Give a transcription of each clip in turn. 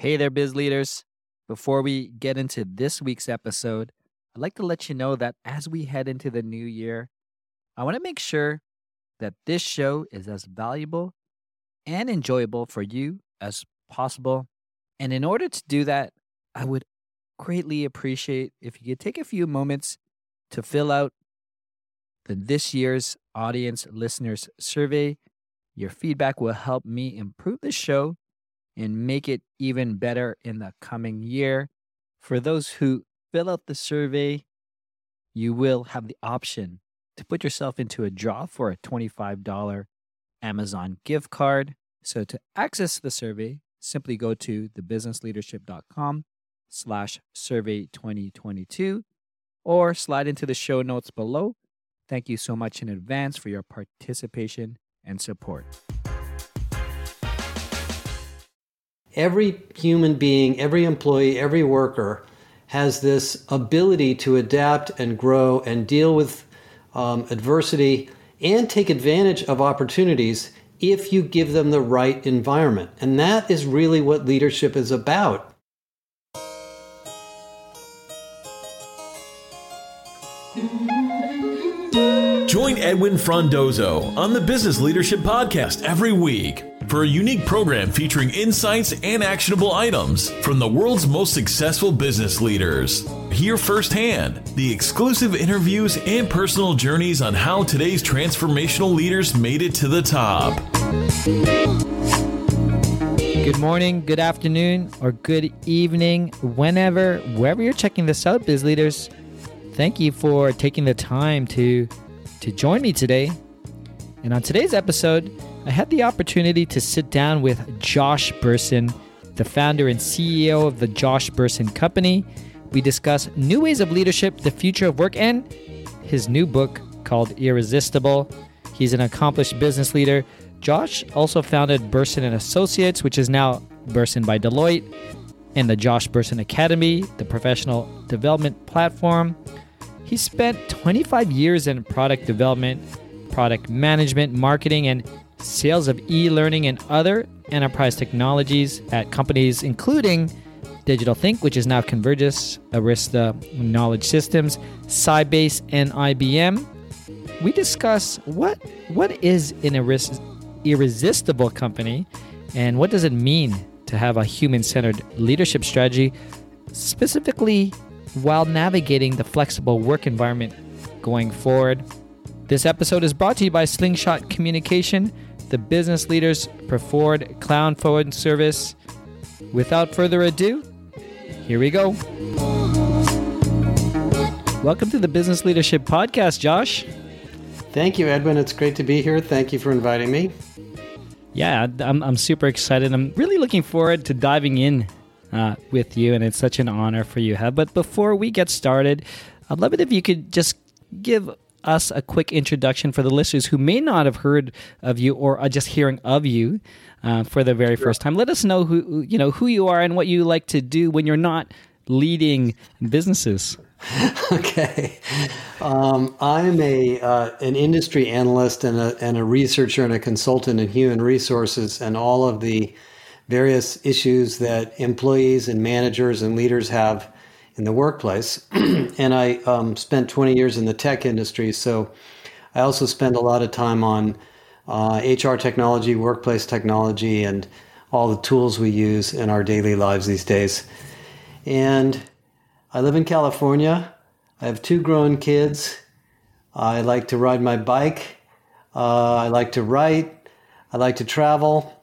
Hey there, biz leaders. Before we get into this week's episode, I'd like to let you know that as we head into the new year, I want to make sure that this show is as valuable and enjoyable for you as possible. And in order to do that, I would greatly appreciate if you could take a few moments to fill out the this year's audience listeners survey. Your feedback will help me improve the show and make it even better in the coming year. For those who fill out the survey, you will have the option to put yourself into a draw for a $25 Amazon gift card. So to access the survey, simply go to thebusinessleadership.com slash survey 2022 or slide into the show notes below. Thank you so much in advance for your participation and support. Every human being, every employee, every worker has this ability to adapt and grow and deal with um, adversity and take advantage of opportunities if you give them the right environment. And that is really what leadership is about. Join Edwin Frondozo on the Business Leadership Podcast every week for a unique program featuring insights and actionable items from the world's most successful business leaders. Hear firsthand the exclusive interviews and personal journeys on how today's transformational leaders made it to the top. Good morning, good afternoon, or good evening, whenever, wherever you're checking this out, biz leaders. Thank you for taking the time to to join me today. And on today's episode, I had the opportunity to sit down with Josh Bersin, the founder and CEO of the Josh Bersin Company. We discuss new ways of leadership, the future of work, and his new book called Irresistible. He's an accomplished business leader. Josh also founded Bersin and Associates, which is now Bersin by Deloitte, and the Josh Bersin Academy, the professional development platform. He spent 25 years in product development, product management, marketing, and sales of e learning and other enterprise technologies at companies including Digital Think, which is now Convergys, Arista Knowledge Systems, Sybase, and IBM. We discuss what what is an irresistible company and what does it mean to have a human-centered leadership strategy, specifically while navigating the flexible work environment going forward. This episode is brought to you by Slingshot Communication the business leader's preferred cloud phone service. Without further ado, here we go. Welcome to the Business Leadership Podcast, Josh. Thank you, Edwin. It's great to be here. Thank you for inviting me. Yeah, I'm, I'm super excited. I'm really looking forward to diving in uh, with you, and it's such an honor for you. Have but before we get started, I'd love it if you could just give us a quick introduction for the listeners who may not have heard of you or are just hearing of you uh, for the very first time. Let us know who you know who you are and what you like to do when you're not leading businesses. okay, um, I'm a uh, an industry analyst and a and a researcher and a consultant in human resources and all of the various issues that employees and managers and leaders have in the workplace. and I um, spent 20 years in the tech industry. So I also spend a lot of time on uh, HR technology, workplace technology, and all the tools we use in our daily lives these days. And I live in California. I have two grown kids. I like to ride my bike. Uh, I like to write. I like to travel.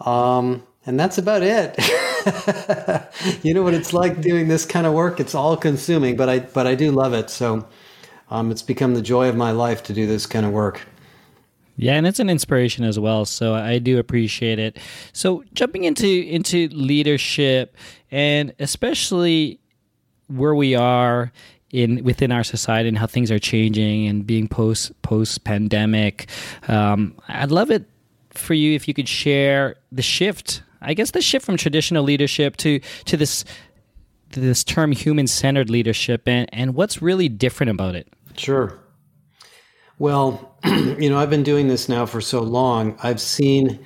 Um, and that's about it. you know what it's like doing this kind of work. It's all consuming, but I but I do love it. So um, it's become the joy of my life to do this kind of work. Yeah, and it's an inspiration as well. So I do appreciate it. So jumping into into leadership and especially where we are in within our society and how things are changing and being post post pandemic, um, I'd love it for you if you could share the shift I guess the shift from traditional leadership to to this this term human centered leadership and, and what's really different about it. Sure. Well, you know, I've been doing this now for so long. I've seen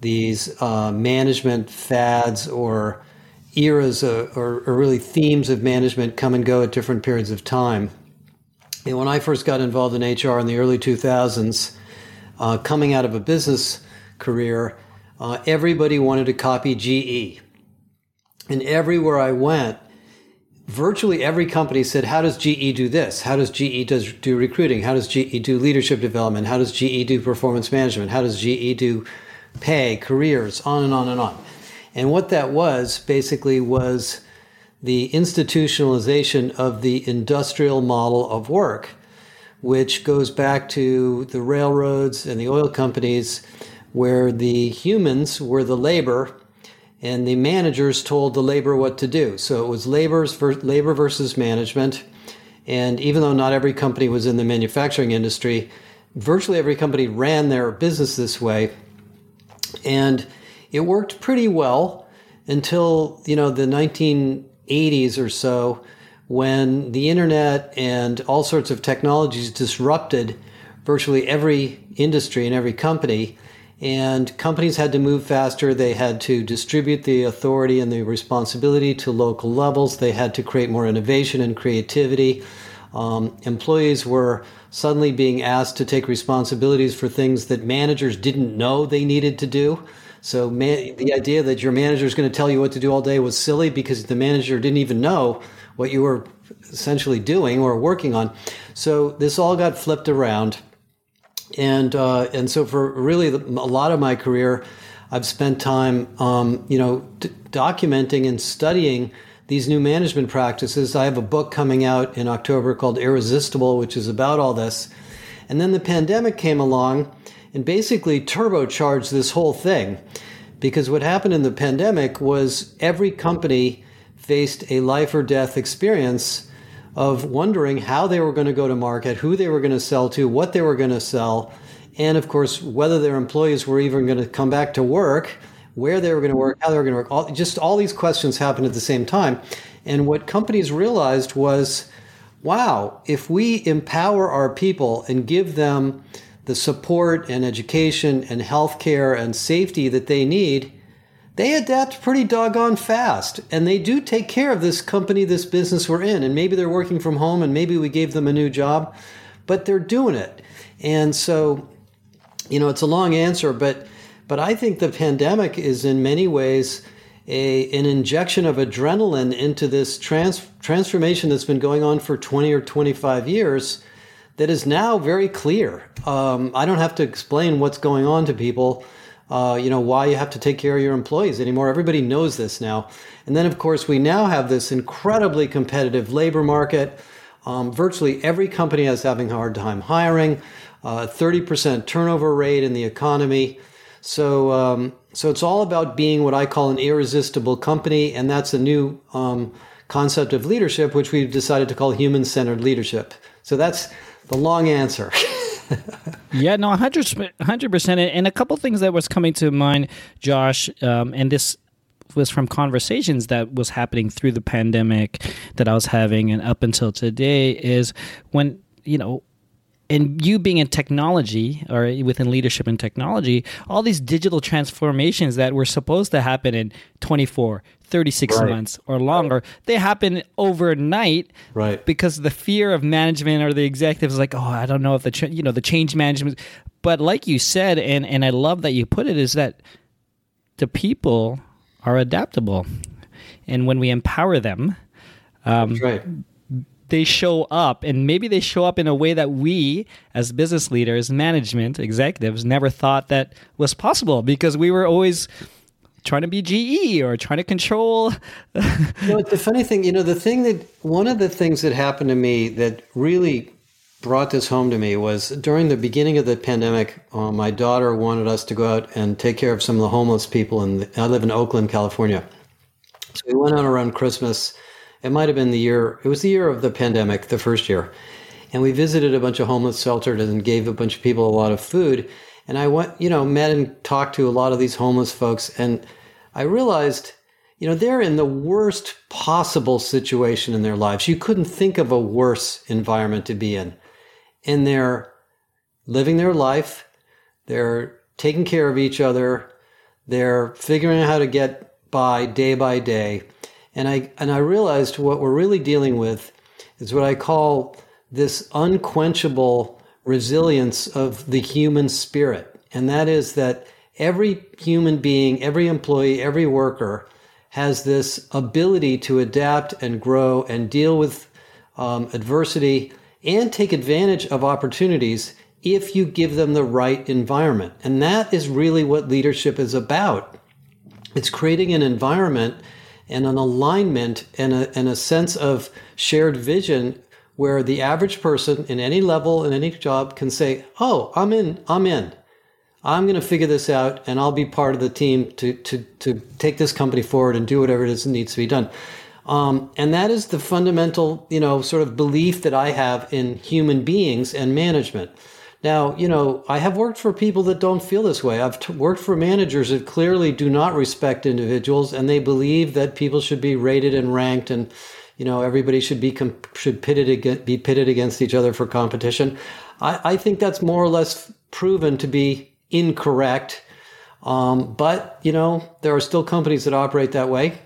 these uh, management fads or eras uh, or, or really themes of management come and go at different periods of time. And when I first got involved in HR in the early 2000s, uh, coming out of a business career, uh, everybody wanted to copy GE. And everywhere I went, virtually every company said, How does GE do this? How does GE does, do recruiting? How does GE do leadership development? How does GE do performance management? How does GE do pay, careers, on and on and on? And what that was basically was the institutionalization of the industrial model of work, which goes back to the railroads and the oil companies, where the humans were the labor and the managers told the labor what to do. So it was labor's labor versus management. And even though not every company was in the manufacturing industry, virtually every company ran their business this way. And it worked pretty well until, you know, the 1980s or so when the internet and all sorts of technologies disrupted virtually every industry and every company and companies had to move faster. They had to distribute the authority and the responsibility to local levels. They had to create more innovation and creativity. Um, employees were suddenly being asked to take responsibilities for things that managers didn't know they needed to do. So man, the idea that your manager is going to tell you what to do all day was silly because the manager didn't even know what you were essentially doing or working on. So this all got flipped around and uh, and so for really a lot of my career, I've spent time, um, you know, d- documenting and studying these new management practices. I have a book coming out in October called Irresistible, which is about all this. And then the pandemic came along and basically turbocharged this whole thing. Because what happened in the pandemic was every company faced a life or death experience of wondering how they were going to go to market, who they were going to sell to, what they were going to sell, and of course, whether their employees were even going to come back to work, where they were going to work, how they were going to work. All, just all these questions happened at the same time. And what companies realized was wow, if we empower our people and give them the support and education and healthcare and safety that they need, they adapt pretty doggone fast and they do take care of this company, this business we're in. And maybe they're working from home and maybe we gave them a new job, but they're doing it. And so, you know, it's a long answer, but but I think the pandemic is in many ways a, an injection of adrenaline into this trans, transformation that's been going on for 20 or 25 years that is now very clear. Um, I don't have to explain what's going on to people uh, you know, why you have to take care of your employees anymore. Everybody knows this now. And then, of course, we now have this incredibly competitive labor market. Um, virtually every company is having a hard time hiring, uh, 30% turnover rate in the economy. So, um, so it's all about being what I call an irresistible company, and that's a new um, concept of leadership, which we've decided to call human-centered leadership. So that's the long answer. yeah, no, 100 percent. And a couple things that was coming to mind, Josh, um, and this was from conversations that was happening through the pandemic that I was having and up until today is when you know and you being in technology or within leadership and technology, all these digital transformations that were supposed to happen in 24, 36 right. months or longer, they happen overnight. Right. Because the fear of management or the executives like, oh, I don't know if the, ch- you know, the change management. But like you said, and, and I love that you put it, is that the people are adaptable. And when we empower them, um, right they show up and maybe they show up in a way that we as business leaders management executives never thought that was possible because we were always trying to be GE or trying to control you the funny thing you know the thing that one of the things that happened to me that really brought this home to me was during the beginning of the pandemic uh, my daughter wanted us to go out and take care of some of the homeless people and I live in Oakland California. So we went out around Christmas it might have been the year, it was the year of the pandemic, the first year. And we visited a bunch of homeless shelters and gave a bunch of people a lot of food. And I went, you know, met and talked to a lot of these homeless folks. And I realized, you know, they're in the worst possible situation in their lives. You couldn't think of a worse environment to be in. And they're living their life, they're taking care of each other, They're figuring out how to get by day by day. And I, and I realized what we're really dealing with is what I call this unquenchable resilience of the human spirit. And that is that every human being, every employee, every worker has this ability to adapt and grow and deal with um, adversity and take advantage of opportunities if you give them the right environment. And that is really what leadership is about. It's creating an environment and an alignment and a, and a sense of shared vision where the average person in any level in any job can say, "Oh, I'm in. I'm in. I'm going to figure this out, and I'll be part of the team to to to take this company forward and do whatever it is that needs to be done." Um, and that is the fundamental, you know, sort of belief that I have in human beings and management. Now, you know, I have worked for people that don't feel this way. I've t- worked for managers that clearly do not respect individuals, and they believe that people should be rated and ranked, and you know, everybody should be com- should pitted against, be pitted against each other for competition. I, I think that's more or less proven to be incorrect. Um, but you know, there are still companies that operate that way,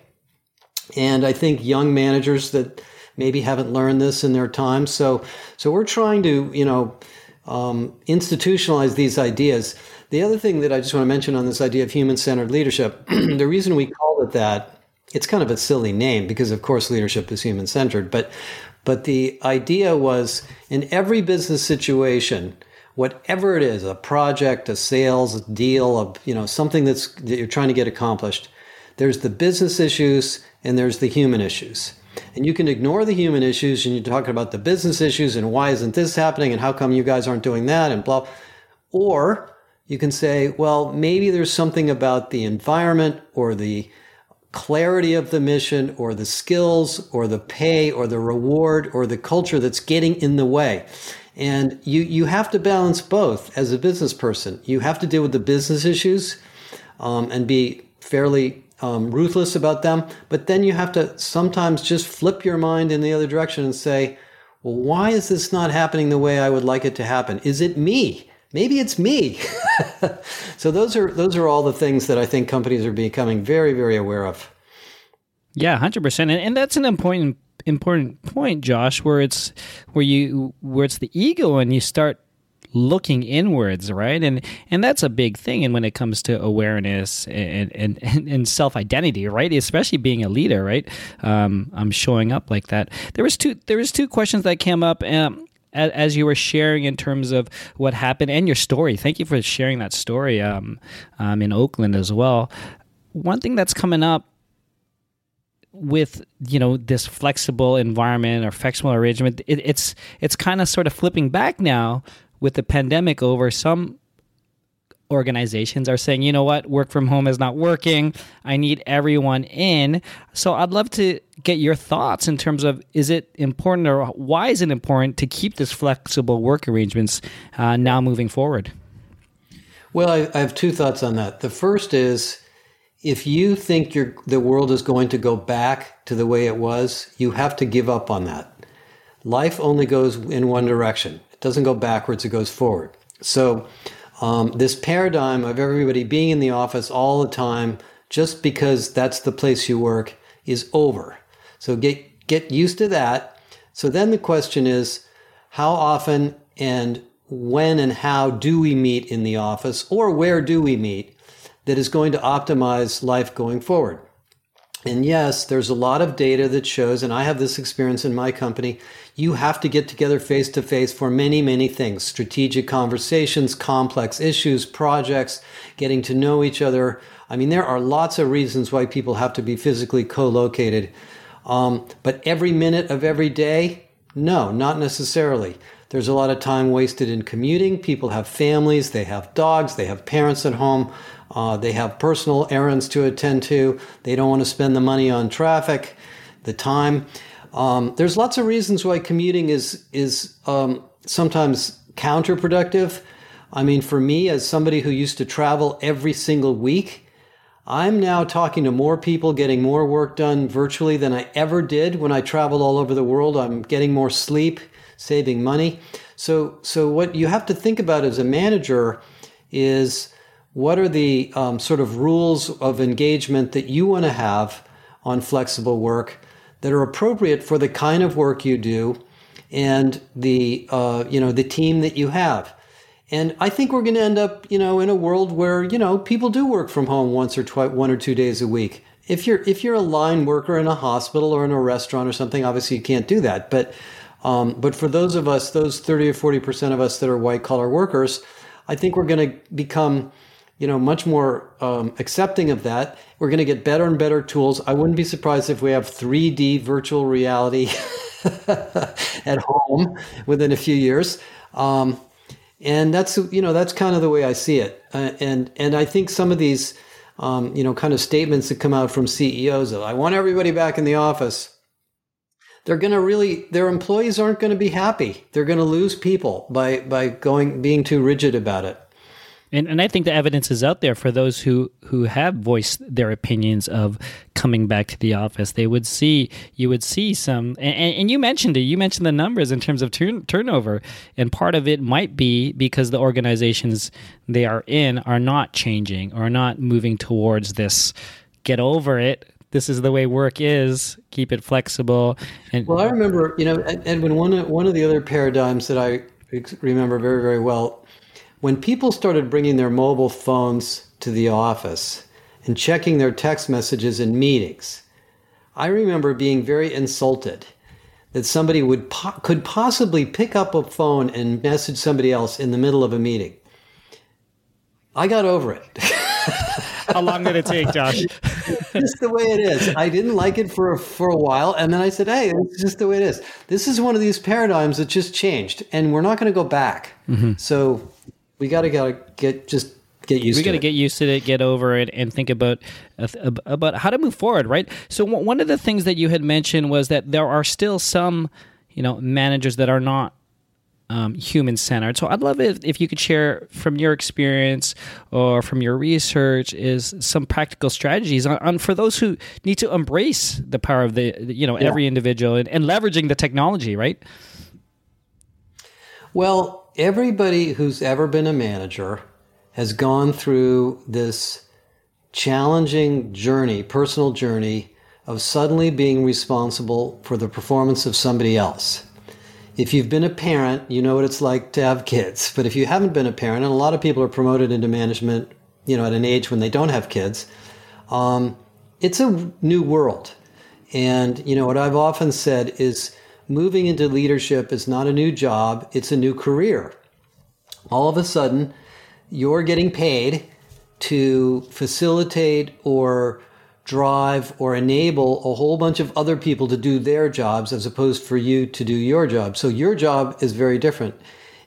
and I think young managers that maybe haven't learned this in their time. So, so we're trying to, you know um, institutionalize these ideas. The other thing that I just want to mention on this idea of human centered leadership, the reason we call it that, it's kind of a silly name because, of course, leadership is human centered. But, but the idea was in every business situation, whatever it is, a project, a sales a deal, a, you know, something that's, that you're trying to get accomplished, there's the business issues and there's the human issues. And you can ignore the human issues and you're talking about the business issues and why isn't this happening and how come you guys aren't doing that and blah. Or you can say, well, maybe there's something about the environment or the clarity of the mission or the skills or the pay or the reward or the culture that's getting in the way. And you, you have to balance both as a business person. You have to deal with the business issues um, and be fairly um, ruthless about them. But then you have to sometimes just flip your mind in the other direction and say, well, why is this not happening the way I would like it to happen? Is it me? Maybe it's me. so those are those are all the things that I think companies are becoming very very aware of. Yeah, hundred percent, and that's an important important point, Josh, where it's where you where it's the ego and you start looking inwards, right? And and that's a big thing. And when it comes to awareness and and, and self identity, right? Especially being a leader, right? Um, I'm showing up like that. There was two there was two questions that came up. Um, as you were sharing in terms of what happened and your story. Thank you for sharing that story um, um, in Oakland as well. One thing that's coming up with you know this flexible environment or flexible arrangement, it, it's it's kind of sort of flipping back now with the pandemic over, some organizations are saying, you know what, work from home is not working. I need everyone in. So I'd love to get your thoughts in terms of is it important or why is it important to keep this flexible work arrangements uh, now moving forward? Well, I, I, have two thoughts on that. The first is if you think the world is going to go back to the way it was, you have to give up on that. Life only goes in one direction doesn't go backwards, it goes forward. So, um, this paradigm of everybody being in the office all the time just because that's the place you work is over. So, get, get used to that. So, then the question is how often and when and how do we meet in the office or where do we meet that is going to optimize life going forward? And yes, there's a lot of data that shows, and I have this experience in my company, you have to get together face to face for many, many things strategic conversations, complex issues, projects, getting to know each other. I mean, there are lots of reasons why people have to be physically co located. Um, but every minute of every day, no, not necessarily. There's a lot of time wasted in commuting. People have families, they have dogs, they have parents at home. Uh, they have personal errands to attend to. They don't want to spend the money on traffic, the time. Um, there's lots of reasons why commuting is is um, sometimes counterproductive. I mean, for me, as somebody who used to travel every single week, I'm now talking to more people, getting more work done virtually than I ever did when I traveled all over the world. I'm getting more sleep, saving money. So, so what you have to think about as a manager is what are the um, sort of rules of engagement that you want to have on flexible work that are appropriate for the kind of work you do and the uh, you know the team that you have. And I think we're going to end up, you know, in a world where you know people do work from home once or twice, one or two days a week. If you're if you're a line worker in a hospital or in a restaurant or something, obviously you can't do that. But um, but for those of us, those thirty or forty percent of us that are white collar workers, I think we're going to become you know, much more um, accepting of that. We're going to get better and better tools. I wouldn't be surprised if we have 3D virtual reality at home within a few years. Um, and that's you know that's kind of the way I see it. Uh, and and I think some of these um, you know kind of statements that come out from CEOs of I want everybody back in the office. They're going to really their employees aren't going to be happy. They're going to lose people by by going being too rigid about it. And, and I think the evidence is out there for those who, who have voiced their opinions of coming back to the office. They would see, you would see some, and, and you mentioned it, you mentioned the numbers in terms of turn, turnover. And part of it might be because the organizations they are in are not changing or not moving towards this get over it. This is the way work is. Keep it flexible. And well, I remember, you know, Edwin, one of, one of the other paradigms that I remember very, very well when people started bringing their mobile phones to the office and checking their text messages in meetings, I remember being very insulted that somebody would po- could possibly pick up a phone and message somebody else in the middle of a meeting. I got over it. How long did it take, Josh? just the way it is. I didn't like it for for a while, and then I said, "Hey, it's just the way it is." This is one of these paradigms that just changed, and we're not going to go back. Mm-hmm. So we got to gotta get just get used we got to get used to it get over it and think about uh, about how to move forward right so one of the things that you had mentioned was that there are still some you know managers that are not um, human centered so i'd love if, if you could share from your experience or from your research is some practical strategies on, on for those who need to embrace the power of the you know yeah. every individual and, and leveraging the technology right well everybody who's ever been a manager has gone through this challenging journey, personal journey of suddenly being responsible for the performance of somebody else. If you've been a parent, you know what it's like to have kids. But if you haven't been a parent, and a lot of people are promoted into management, you know, at an age when they don't have kids, um, it's a new world. And, you know, what I've often said is moving into leadership is not a new job, it's a new career. All of a sudden, you're getting paid to facilitate or drive or enable a whole bunch of other people to do their jobs as opposed for you to do your job. So your job is very different.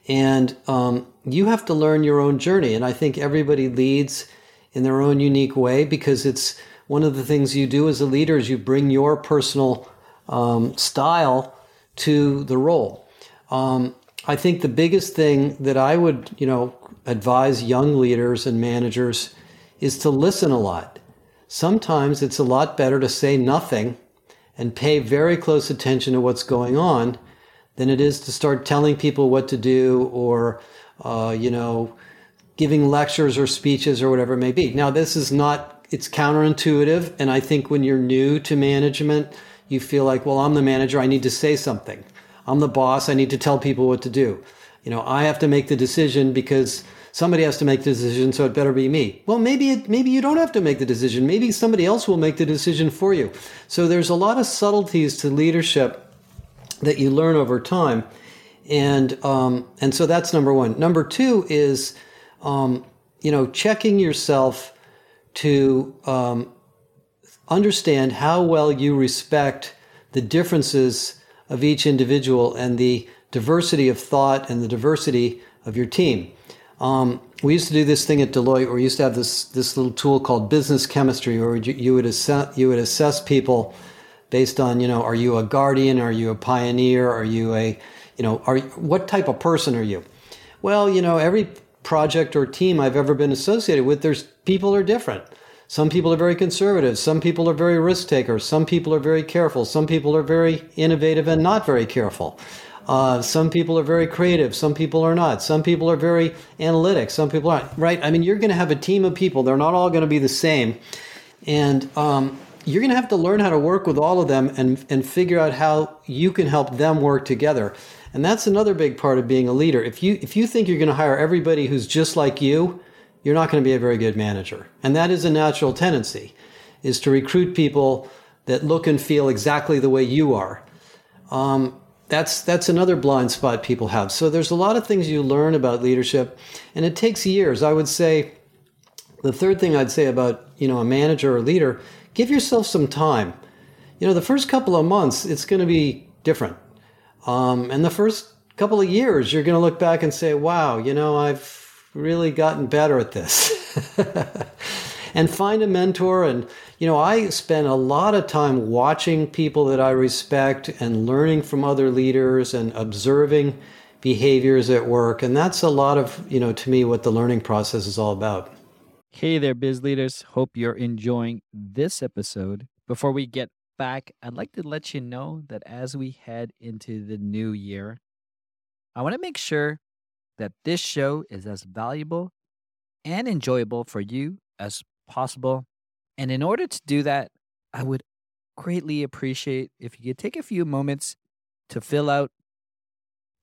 And um, you have to learn your own journey. And I think everybody leads in their own unique way because it's one of the things you do as a leader is you bring your personal um, style to the role. Um, I think the biggest thing that I would, you know, advise young leaders and managers is to listen a lot. Sometimes it's a lot better to say nothing and pay very close attention to what's going on than it is to start telling people what to do or, uh, you know, giving lectures or speeches or whatever it may be. Now, this is not, it's counterintuitive. And I think when you're new to management, you feel like, well, I'm the manager, I need to say something. I'm the boss, I need to tell people what to do. You know, I have to make the decision because somebody has to make the decision, so it better be me. Well, maybe it, maybe you don't have to make the decision. Maybe somebody else will make the decision for you. So there's a lot of subtleties to leadership that you learn over time, and um, and so that's number one. Number two is, um, you know, checking yourself to um, understand how well you respect the differences of each individual and the diversity of thought and the diversity of your team. Um, we used to do this thing at Deloitte where we used to have this this little tool called business chemistry, where you, you would assess you would assess people based on you know are you a guardian, are you a pioneer, are you a you know are what type of person are you? Well, you know every project or team I've ever been associated with, there's people are different. Some people are very conservative. Some people are very risk takers. Some people are very careful. Some people are very innovative and not very careful. Uh, some people are very creative. Some people are not. Some people are very analytic. Some people aren't. Right? I mean, you're going to have a team of people. They're not all going to be the same, and um, you're going to have to learn how to work with all of them and and figure out how you can help them work together. And that's another big part of being a leader. If you if you think you're going to hire everybody who's just like you, you're not going to be a very good manager. And that is a natural tendency, is to recruit people that look and feel exactly the way you are. Um, that's that's another blind spot people have. So there's a lot of things you learn about leadership, and it takes years. I would say the third thing I'd say about you know a manager or leader, give yourself some time. You know, the first couple of months it's going to be different. Um, and the first couple of years, you're going to look back and say, wow, you know, I've really gotten better at this. and find a mentor. And, you know, I spend a lot of time watching people that I respect and learning from other leaders and observing behaviors at work. And that's a lot of, you know, to me, what the learning process is all about. Hey there, biz leaders. Hope you're enjoying this episode. Before we get back, I'd like to let you know that as we head into the new year, I want to make sure that this show is as valuable and enjoyable for you as possible. And in order to do that, I would greatly appreciate if you could take a few moments to fill out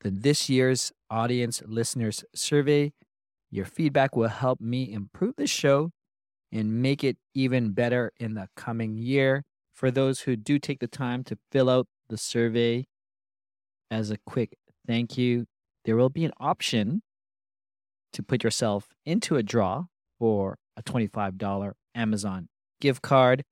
the this year's audience listeners survey. Your feedback will help me improve the show and make it even better in the coming year for those who do take the time to fill out the survey as a quick thank you, there will be an option to put yourself into a draw for a $25 Amazon gift card.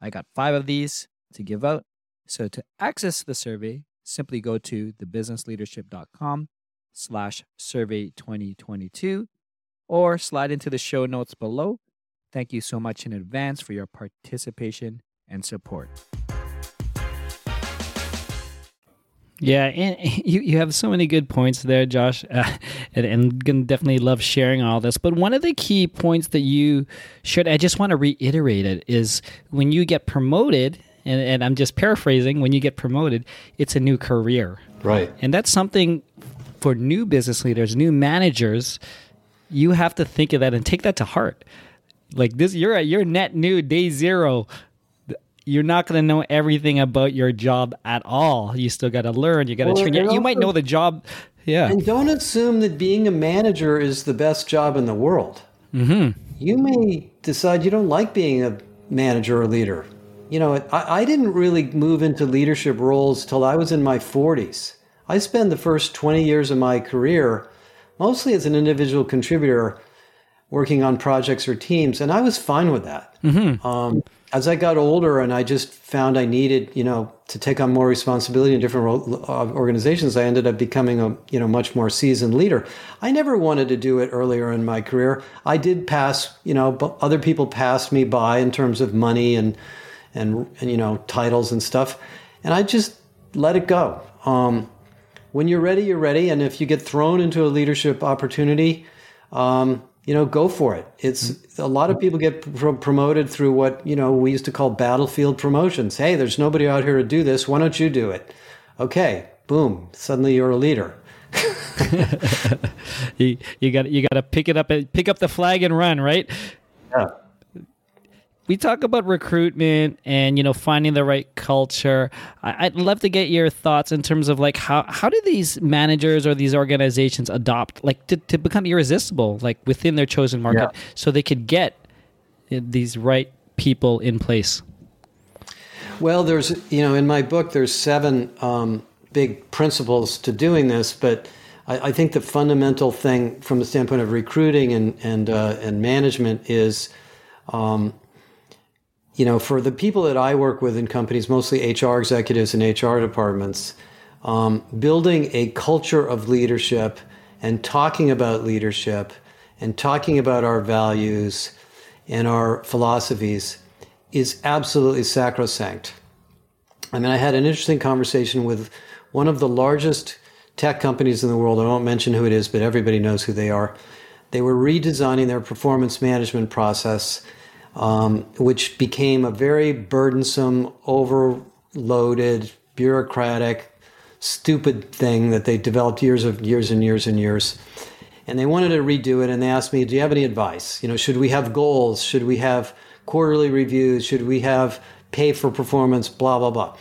I got five of these to give out. So to access the survey, simply go to thebusinessleadership.com slash survey 2022 or slide into the show notes below. Thank you so much in advance for your participation and support. Yeah, and you, you have so many good points there, Josh, uh, and, and gonna definitely love sharing all this. But one of the key points that you should, I just want to reiterate it, is when you get promoted, and, and I'm just paraphrasing, when you get promoted, it's a new career. Right. And that's something for new business leaders, new managers, you have to think of that and take that to heart. Like this, you're at your net new day zero you're not going to know everything about your job at all. You still got to learn. You got to well, train. You, also, might know the job. Yeah. And don't assume that being a manager is the best job in the world. Mm-hmm. You may decide you don't like being a manager or leader. You know, I, I didn't really move into leadership roles till I was in my 40s. I spent the first 20 years of my career mostly as an individual contributor working on projects or teams, and I was fine with that. Mm-hmm. Um, as I got older and I just found I needed, you know, to take on more responsibility in different uh, organizations, I ended up becoming a, you know, much more seasoned leader. I never wanted to do it earlier in my career. I did pass, you know, but other people passed me by in terms of money and, and, and you know, titles and stuff. And I just let it go. Um, when you're ready, you're ready. And if you get thrown into a leadership opportunity, um, you know, go for it. It's a lot of people get pr- promoted through what, you know, we used to call battlefield promotions. Hey, there's nobody out here to do this. Why don't you do it? Okay, boom, suddenly you're a leader. you you got you got to pick it up and pick up the flag and run, right? Yeah we talk about recruitment and you know finding the right culture I, would love to get your thoughts in terms of like how how do these managers or these organizations adopt like to, to become irresistible like within their chosen market yeah. so they could get these right people in place well there's you know in my book there's seven um, big principles to doing this but I, I, think the fundamental thing from the standpoint of recruiting and and uh, and management is um, you know, for the people that I work with in companies, mostly HR executives and HR departments, um, building a culture of leadership and talking about leadership and talking about our values and our philosophies is absolutely sacrosanct. I mean, I had an interesting conversation with one of the largest tech companies in the world. I won't mention who it is, but everybody knows who they are. They were redesigning their performance management process um, which became a very burdensome, overloaded, bureaucratic stupid thing that they developed years of years and years and years. And they wanted to redo it and they asked me, "Do you have any advice? You know, should we have goals? Should we have quarterly reviews? Should we have pay for performance, blah blah blah?"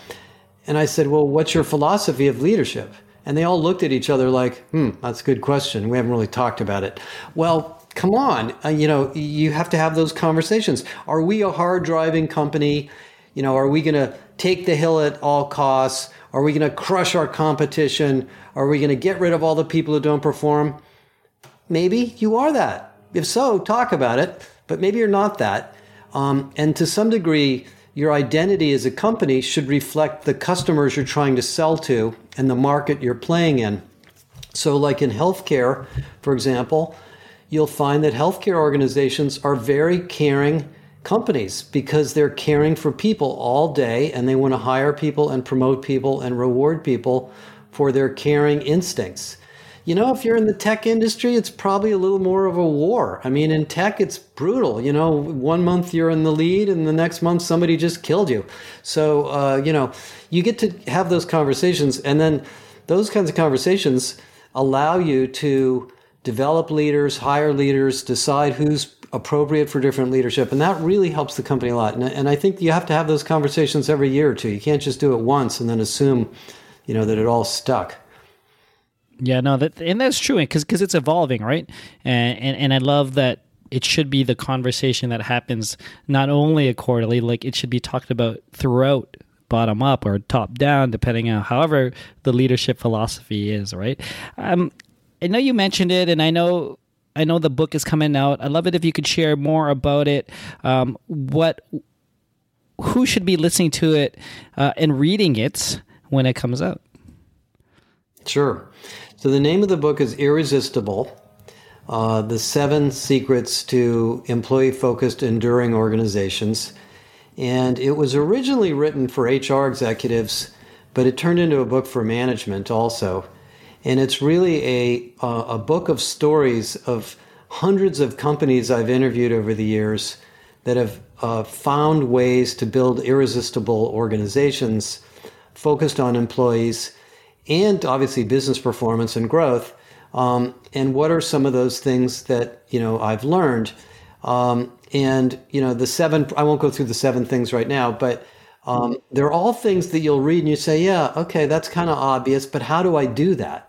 And I said, "Well, what's your philosophy of leadership?" And they all looked at each other like, "Hmm, that's a good question. We haven't really talked about it." Well, come on, uh, you know, you have to have those conversations. Are we a hard driving company? You know, are we going to take the hill at all costs? Are we going to crush our competition? Are we going to get rid of all the people who don't perform? Maybe you are that. If so, talk about it, but maybe you're not that. Um, and to some degree, your identity as a company should reflect the customers you're trying to sell to and the market you're playing in. So, like in healthcare, for example, you'll find that healthcare organizations are very caring companies because they're caring for people all day and they want to hire people and promote people and reward people for their caring instincts. You know, if you're in the tech industry, it's probably a little more of a war. I mean, in tech, it's brutal. You know, one month you're in the lead, and the next month somebody just killed you. So, uh, you know, you get to have those conversations, and then those kinds of conversations allow you to develop leaders, hire leaders, decide who's appropriate for different leadership. And that really helps the company a lot. And, and I think you have to have those conversations every year or two. You can't just do it once and then assume, you know, that it all stuck. Yeah, no, that and that's true because because it's evolving, right? And, and and I love that it should be the conversation that happens not only a quarterly, like it should be talked about throughout bottom up or top down, depending on however the leadership philosophy is, right? Um, I know you mentioned it, and I know I know the book is coming out. I'd love it if you could share more about it. Um, what, who should be listening to it uh, and reading it when it comes out? Sure. So the name of the book is Irresistible. Uh, the seven secrets to employee focused enduring organizations and it was originally written for hr executives but it turned into a book for management also and it's really a a book of stories of hundreds of companies I've interviewed over the years that have uh, found ways to build irresistible organizations focused on employees and obviously business performance and growth. Um, and what are some of those things that you know I've learned? Um, and you know the seven. I won't go through the seven things right now, but um, they're all things that you'll read and you say, "Yeah, okay, that's kind of obvious, but how do I do that?"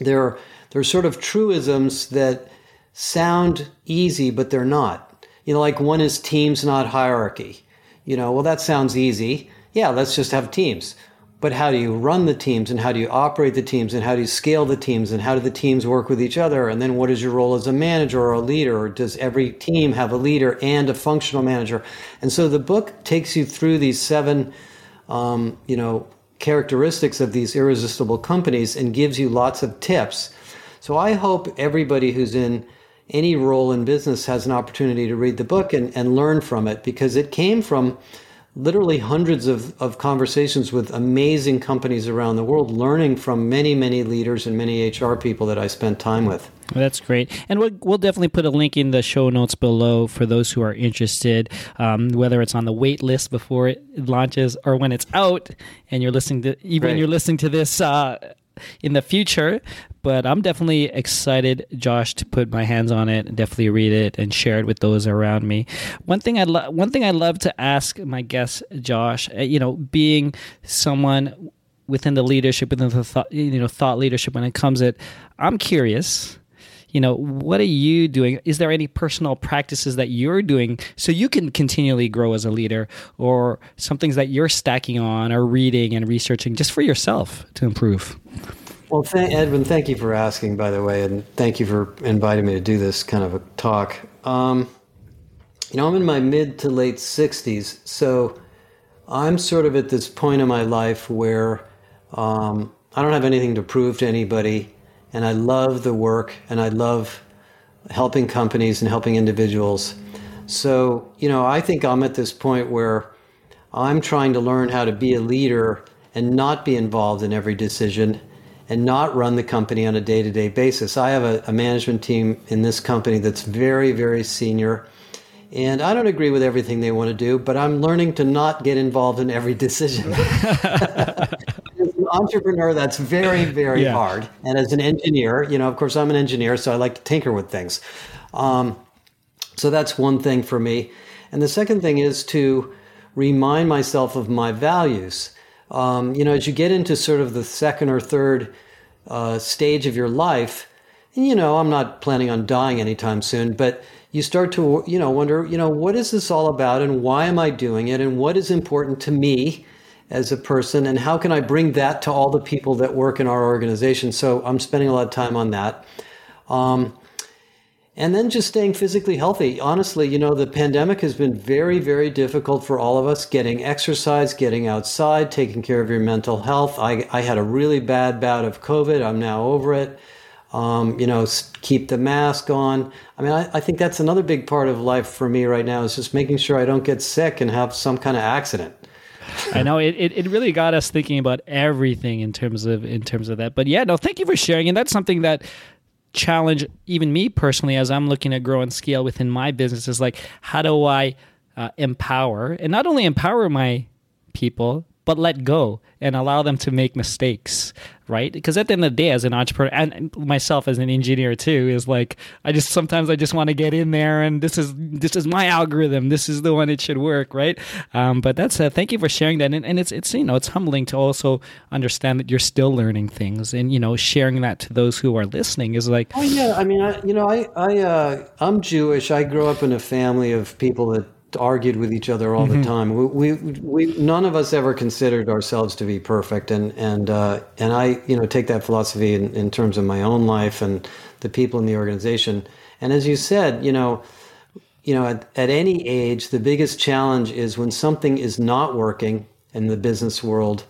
They're they're sort of truisms that sound easy, but they're not. You know, like one is teams, not hierarchy. You know, well, that sounds easy. Yeah, let's just have teams. But how do you run the teams and how do you operate the teams and how do you scale the teams and how do the teams work with each other? And then what is your role as a manager or a leader? Or does every team have a leader and a functional manager? And so the book takes you through these seven, um, you know, characteristics of these irresistible companies and gives you lots of tips. So I hope everybody who's in any role in business has an opportunity to read the book and, and learn from it because it came from literally hundreds of, of conversations with amazing companies around the world, learning from many, many leaders and many HR people that I spent time with. That's great. And we'll, we'll definitely put a link in the show notes below for those who are interested, um, whether it's on the wait list before it launches or when it's out and you're listening to, even right. you're listening to this uh, in the future. But I'm definitely excited, Josh, to put my hands on it and definitely read it and share it with those around me. One thing I lo- one thing I love to ask my guest, Josh, uh, you know, being someone within the leadership, within the thought, you know, thought leadership, when it comes at, I'm curious you know what are you doing? Is there any personal practices that you're doing so you can continually grow as a leader or some things that you're stacking on or reading and researching just for yourself to improve? Well th- edwin thank you for asking by the way and thank you for inviting me to do this kind of a talk. Um, you know i'm in my mid to late 60s so i'm sort of at this point in my life where um, i don't have anything to prove to anybody and I love the work and I love helping companies and helping individuals. So, you know, I think I'm at this point where I'm trying to learn how to be a leader and not be involved in every decision and not run the company on a day to day basis. I have a, a, management team in this company that's very, very senior. And I don't agree with everything they want to do, but I'm learning to not get involved in every decision. entrepreneur, that's very, very yeah. hard. And as an engineer, you know, of course, I'm an engineer, so I like to tinker with things. Um, so that's one thing for me. And the second thing is to remind myself of my values. Um, you know, as you get into sort of the second or third uh, stage of your life, and, you know, I'm not planning on dying anytime soon, but you start to, you know, wonder, you know, what is this all about and why am I doing it and what is important to me as a person and how can I bring that to all the people that work in our organization? So I'm spending a lot of time on that. Um, and then just staying physically healthy. Honestly, you know, the pandemic has been very, very difficult for all of us getting exercise, getting outside, taking care of your mental health. I, I had a really bad bout of COVID. I'm now over it. Um, you know, keep the mask on. I mean, I, I think that's another big part of life for me right now is just making sure I don't get sick and have some kind of accident. I know it, it, it really got us thinking about everything in terms of in terms of that. But yeah, no, thank you for sharing. And that's something that challenge even me personally as I'm looking to grow and scale within my business is like how do I uh, empower and not only empower my people but let go and allow them to make mistakes, right? Because at the end of the day, as an entrepreneur and myself as an engineer too, is like I just sometimes I just want to get in there and this is this is my algorithm. This is the one it should work, right? Um, but that's uh, thank you for sharing that, and, and it's it's you know it's humbling to also understand that you're still learning things, and you know sharing that to those who are listening is like oh yeah, I mean I you know I I uh, I'm Jewish. I grew up in a family of people that argued with each other all mm-hmm. the time. We, we, we, none of us ever considered ourselves to be perfect, and and uh, and I, you know, take that philosophy in, in terms of my own life and the people in the organization. And as you said, you know, you know, at, at any age, the biggest challenge is when something is not working in the business world.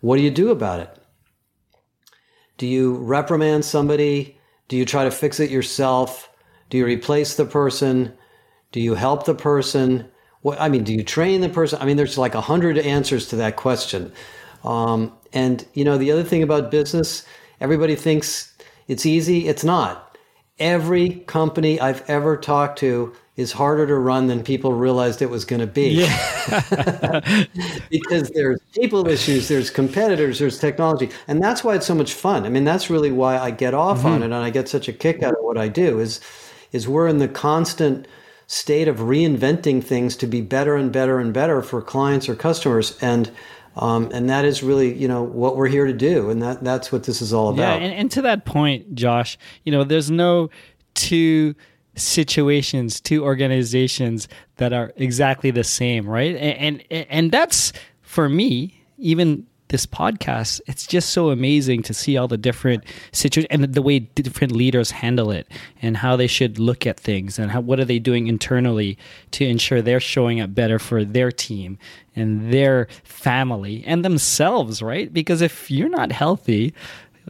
What do you do about it? Do you reprimand somebody? Do you try to fix it yourself? Do you replace the person? Do you help the person? What, I mean, do you train the person? I mean, there's like a hundred answers to that question. Um, and you know, the other thing about business, everybody thinks it's easy. It's not. Every company I've ever talked to is harder to run than people realized it was going to be. Yeah. because there's people issues, there's competitors, there's technology. And that's why it's so much fun. I mean, that's really why I get off mm-hmm. on it and I get such a kick out of what I do is is we're in the constant state of reinventing things to be better and better and better for clients or customers. And um, and that is really, you know, what we're here to do, and that that's what this is all about. Yeah, and, and to that point, Josh, you know, there's no two situations, two organizations that are exactly the same, right? And and, and that's for me, even this podcast, it's just so amazing to see all the different situations and the way different leaders handle it and how they should look at things and how, what are they doing internally to ensure they're showing up better for their team and their family and themselves, right? Because if you're not healthy,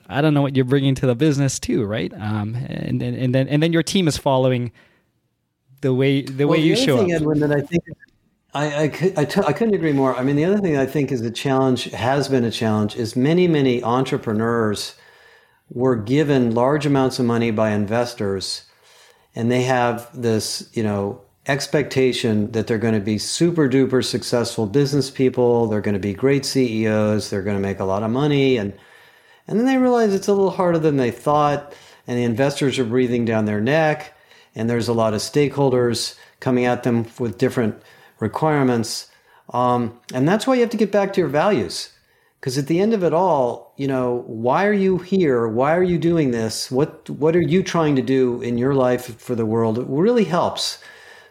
I don't know what you're bringing to the business too, right? Um, and, and, and then and then your team is following the way the well, way you show thing, up. Edwin, that I think I, couldn't agree more. I mean, the other thing I think is the challenge, has been a challenge, is many, many entrepreneurs were given large amounts of money by investors, and they have this, you know, expectation that they're going to be super duper successful business people, they're going to be great CEOs, they're going to make a lot of money, and and then they realize it's a little harder than they thought, and the investors are breathing down their neck, and there's a lot of stakeholders coming at them with different requirements. Um, and that's why you have to get back to your values. Because at the end of it all, you know, why are you here? Why are you doing this? What what are you trying to do in your life for the world? It really helps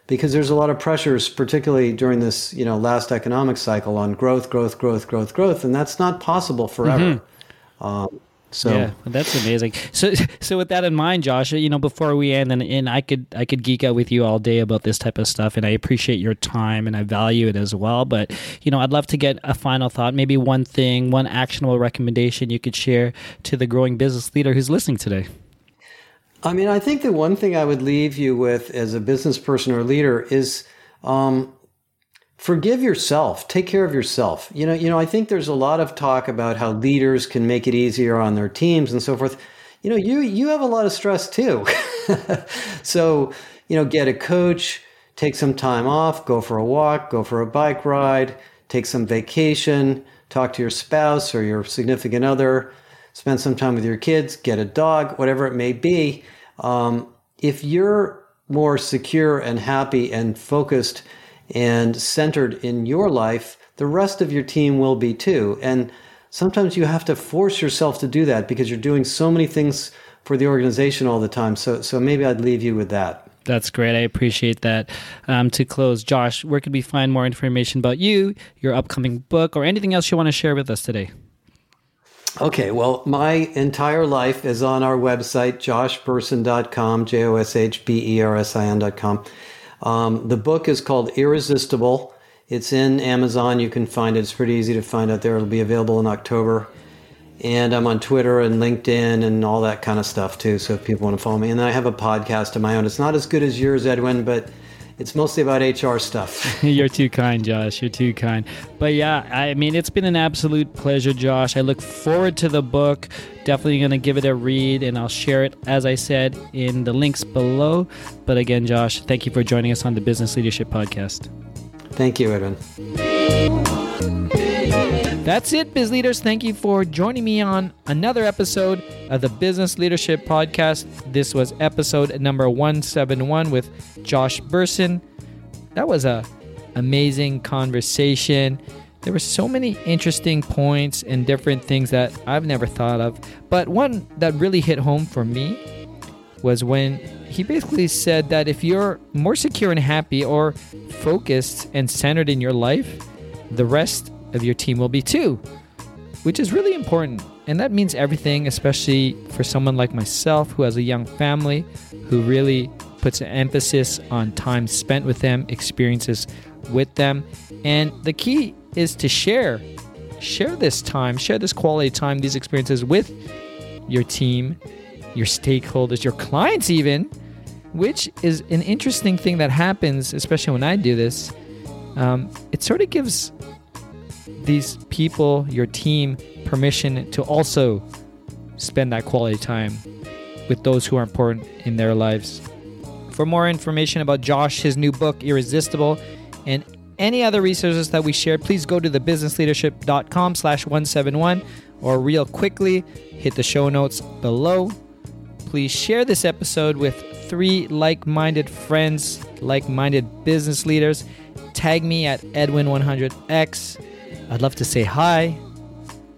because there's a lot of pressures, particularly during this, you know, last economic cycle on growth, growth, growth, growth, growth, and that's not possible forever. Mm-hmm. Um, so yeah, that's amazing. So so with that in mind, Josh, you know, before we end, and, and I could I could geek out with you all day about this type of stuff, and I appreciate your time and I value it as well. But you know, I'd love to get a final thought, maybe one thing, one actionable recommendation you could share to the growing business leader who's listening today. I mean, I think the one thing I would leave you with as a business person or leader is um, forgive yourself. Take care of yourself. You know you know i think there's a lot of talk about how leaders can make it easier on their teams and so forth. You know you you have a lot of stress too. So you know get a coach take some time off go for a walk go for a bike ride take some vacation talk to your spouse or your significant other, spend some time with your kids, get a dog, whatever it may be. Um, if you're more secure and happy and focused and centered in your life, the rest of your team will be too. And sometimes you have to force yourself to do that because you're doing so many things for the organization all the time. So, so maybe I'd leave you with that. That's great. I appreciate that. Um, to close, Josh, where could we find more information about you, your upcoming book, or anything else you want to share with us today? Okay, well, my entire life is on our website, joshbersin.com, J O S H B E R S I N.com. Um, the book is called Irresistible. It's in Amazon. You can find it. It's pretty easy to find out there. It'll be available in October. And I'm on Twitter and LinkedIn and all that kind of stuff too. So if people want to follow me, and I have a podcast of my own. It's not as good as yours, Edwin, but it's mostly about HR stuff. You're too kind, Josh. You're too kind. But yeah, I mean, it's been an absolute pleasure, Josh. I look forward to the book. Definitely going to give it a read, and I'll share it, as I said, in the links below. But again, Josh, thank you for joining us on the Business Leadership Podcast. Thank you, Edwin. That's it, biz leaders. Thank you for joining me on another episode of the Business Leadership Podcast. This was episode number 171 with Josh Bersin. That was a amazing conversation. There were so many interesting points and different things that I've never thought of. But one that really hit home for me was when he basically said that if you're more secure and happy or focused and centered in your life, the rest of your team will be too, which is really important. And that means everything, especially for someone like myself who has a young family, who really puts an emphasis on time spent with them, experiences with them. And the key is to share. Share this time, share this quality time, these experiences with your team, your stakeholders, your clients, even, which is an interesting thing that happens, especially when I do this. Um, it sort of gives these people, your team, permission to also spend that quality time with those who are important in their lives. For more information about Josh, his new book, Irresistible, and any other resources that we shared, please go to thebusinessleadership.com slash 171 or real quickly, hit the show notes below. Please share this episode with three like-minded friends, like-minded business leaders. Tag me at Edwin100X I'd love to say hi.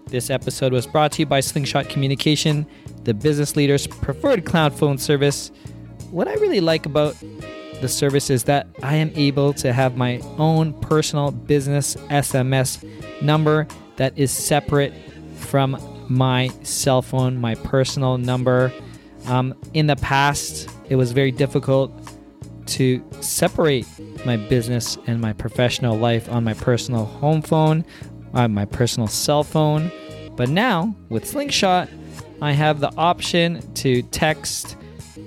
This episode was brought to you by Slingshot Communication, the business leader's preferred cloud phone service. What I really like about the service is that I am able to have my own personal business SMS number that is separate from my cell phone, my personal number. Um, in the past, it was very difficult to separate my business and my professional life on my personal home phone, on my personal cell phone. But now with Slingshot, I have the option to text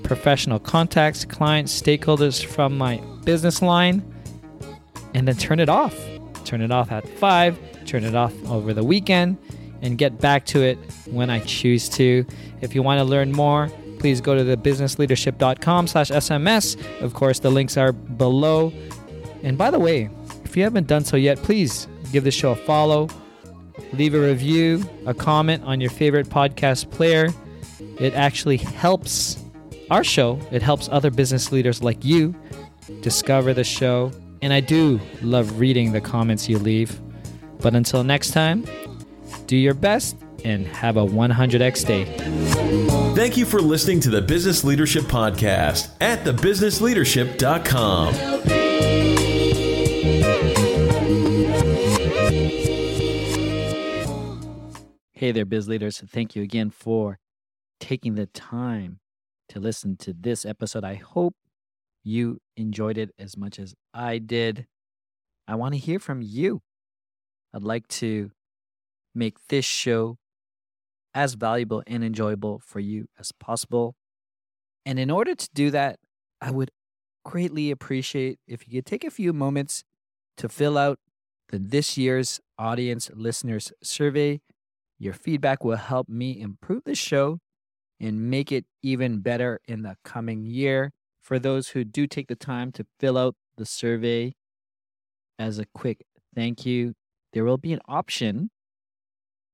professional contacts, clients, stakeholders from my business line and then turn it off. Turn it off at 5, turn it off over the weekend and get back to it when I choose to. If you want to learn more, please go to the businessleadership.com slash SMS. Of course, the links are below. And by the way, if you haven't done so yet, please give the show a follow, leave a review, a comment on your favorite podcast player. It actually helps our show, it helps other business leaders like you discover the show. And I do love reading the comments you leave. But until next time, do your best and have a 100x day. Thank you for listening to the Business Leadership Podcast at thebusinessleadership.com. Hey there, biz leaders. Thank you again for taking the time to listen to this episode. I hope you enjoyed it as much as I did. I want to hear from you. I'd like to make this show as valuable and enjoyable for you as possible. And in order to do that, I would greatly appreciate if you could take a few moments to fill out the this year's audience listeners survey. Your feedback will help me improve the show and make it even better in the coming year. For those who do take the time to fill out the survey, as a quick thank you, there will be an option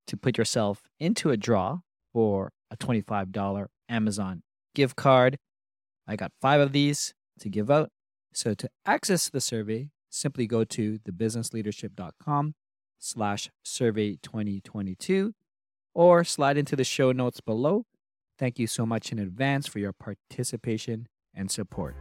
to put yourself into a draw for a $25 Amazon gift card. I got five of these to give out. So to access the survey, simply go to thebusinessleadership.com slash survey 2022 or slide into the show notes below. Thank you so much in advance for your participation and support.